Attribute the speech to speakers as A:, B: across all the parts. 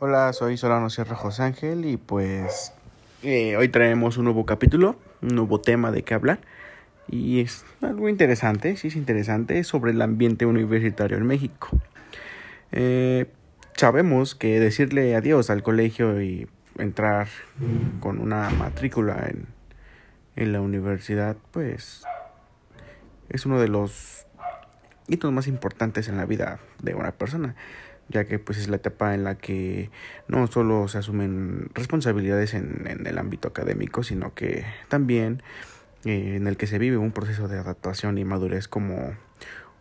A: Hola, soy Solano Sierra José Ángel y pues eh, hoy traemos un nuevo capítulo, un nuevo tema de qué hablar y es algo interesante, sí es interesante, sobre el ambiente universitario en México. Eh, sabemos que decirle adiós al colegio y entrar con una matrícula en, en la universidad pues es uno de los hitos más importantes en la vida de una persona ya que pues es la etapa en la que no solo se asumen responsabilidades en, en el ámbito académico, sino que también eh, en el que se vive un proceso de adaptación y madurez como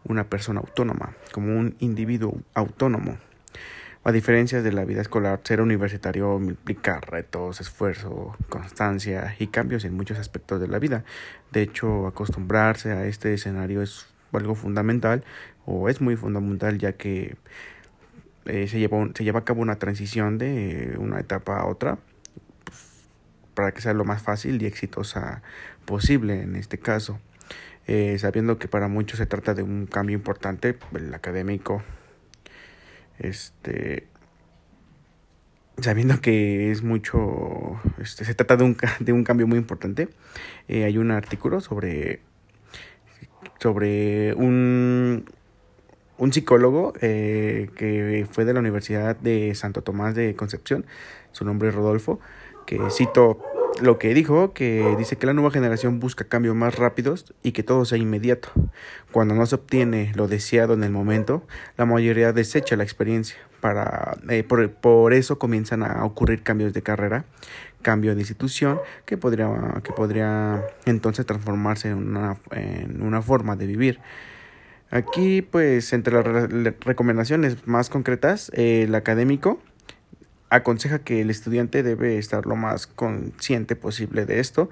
A: una persona autónoma, como un individuo autónomo. A diferencia de la vida escolar, ser universitario implica retos, esfuerzo, constancia y cambios en muchos aspectos de la vida. De hecho, acostumbrarse a este escenario es algo fundamental o es muy fundamental ya que eh, se, lleva se lleva a cabo una transición de una etapa a otra pues, para que sea lo más fácil y exitosa posible en este caso. Eh, sabiendo que para muchos se trata de un cambio importante, el académico, este, sabiendo que es mucho, este, se trata de un, de un cambio muy importante, eh, hay un artículo sobre, sobre un, un psicólogo eh, que fue de la Universidad de Santo Tomás de Concepción, su nombre es Rodolfo, que cito lo que dijo, que dice que la nueva generación busca cambios más rápidos y que todo sea inmediato. Cuando no se obtiene lo deseado en el momento, la mayoría desecha la experiencia. Para, eh, por, por, eso comienzan a ocurrir cambios de carrera, cambio de institución, que podría, que podría entonces transformarse en una, en una forma de vivir. Aquí, pues, entre las recomendaciones más concretas, el académico aconseja que el estudiante debe estar lo más consciente posible de esto,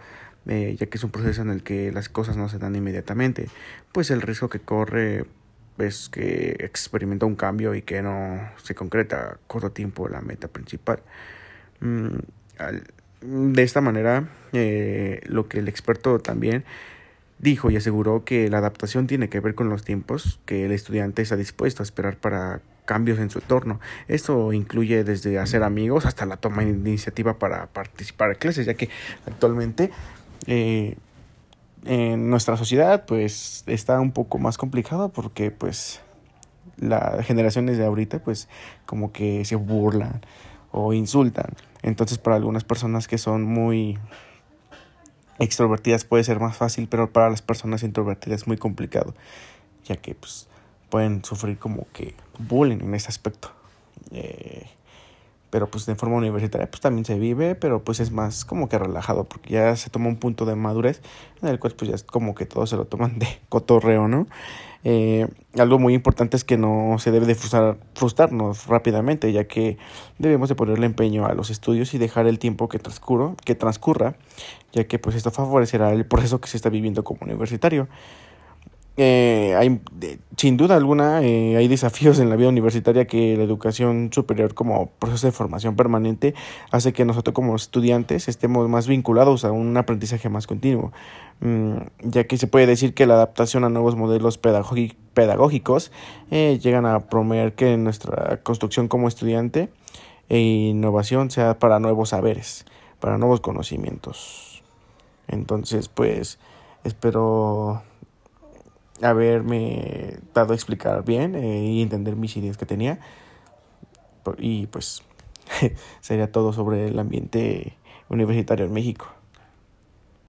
A: eh, ya que es un proceso en el que las cosas no se dan inmediatamente, pues el riesgo que corre es que experimenta un cambio y que no se concreta a corto tiempo la meta principal. Mm, de esta manera, eh, lo que el experto también Dijo y aseguró que la adaptación tiene que ver con los tiempos que el estudiante está dispuesto a esperar para cambios en su entorno. Esto incluye desde hacer amigos hasta la toma de iniciativa para participar en clases, ya que actualmente eh, en nuestra sociedad pues está un poco más complicado porque pues las generaciones de ahorita pues como que se burlan o insultan. Entonces para algunas personas que son muy extrovertidas puede ser más fácil, pero para las personas introvertidas es muy complicado, ya que pues pueden sufrir como que bullying en ese aspecto. Eh, pero pues de forma universitaria pues también se vive, pero pues es más como que relajado, porque ya se toma un punto de madurez en el cual pues ya es como que todos se lo toman de cotorreo, ¿no? Eh, algo muy importante es que no se debe de frustrar, frustrarnos rápidamente, ya que debemos de ponerle empeño a los estudios y dejar el tiempo que, transcurra, que transcurra, ya que pues esto favorecerá el proceso que se está viviendo como universitario. Eh, sin duda alguna, eh, hay desafíos en la vida universitaria que la educación superior como proceso de formación permanente hace que nosotros como estudiantes estemos más vinculados a un aprendizaje más continuo, mm, ya que se puede decir que la adaptación a nuevos modelos pedagógicos eh, llegan a promover que nuestra construcción como estudiante e innovación sea para nuevos saberes, para nuevos conocimientos. Entonces, pues, espero haberme dado a explicar bien eh, y entender mis ideas que tenía. Y pues sería todo sobre el ambiente universitario en México.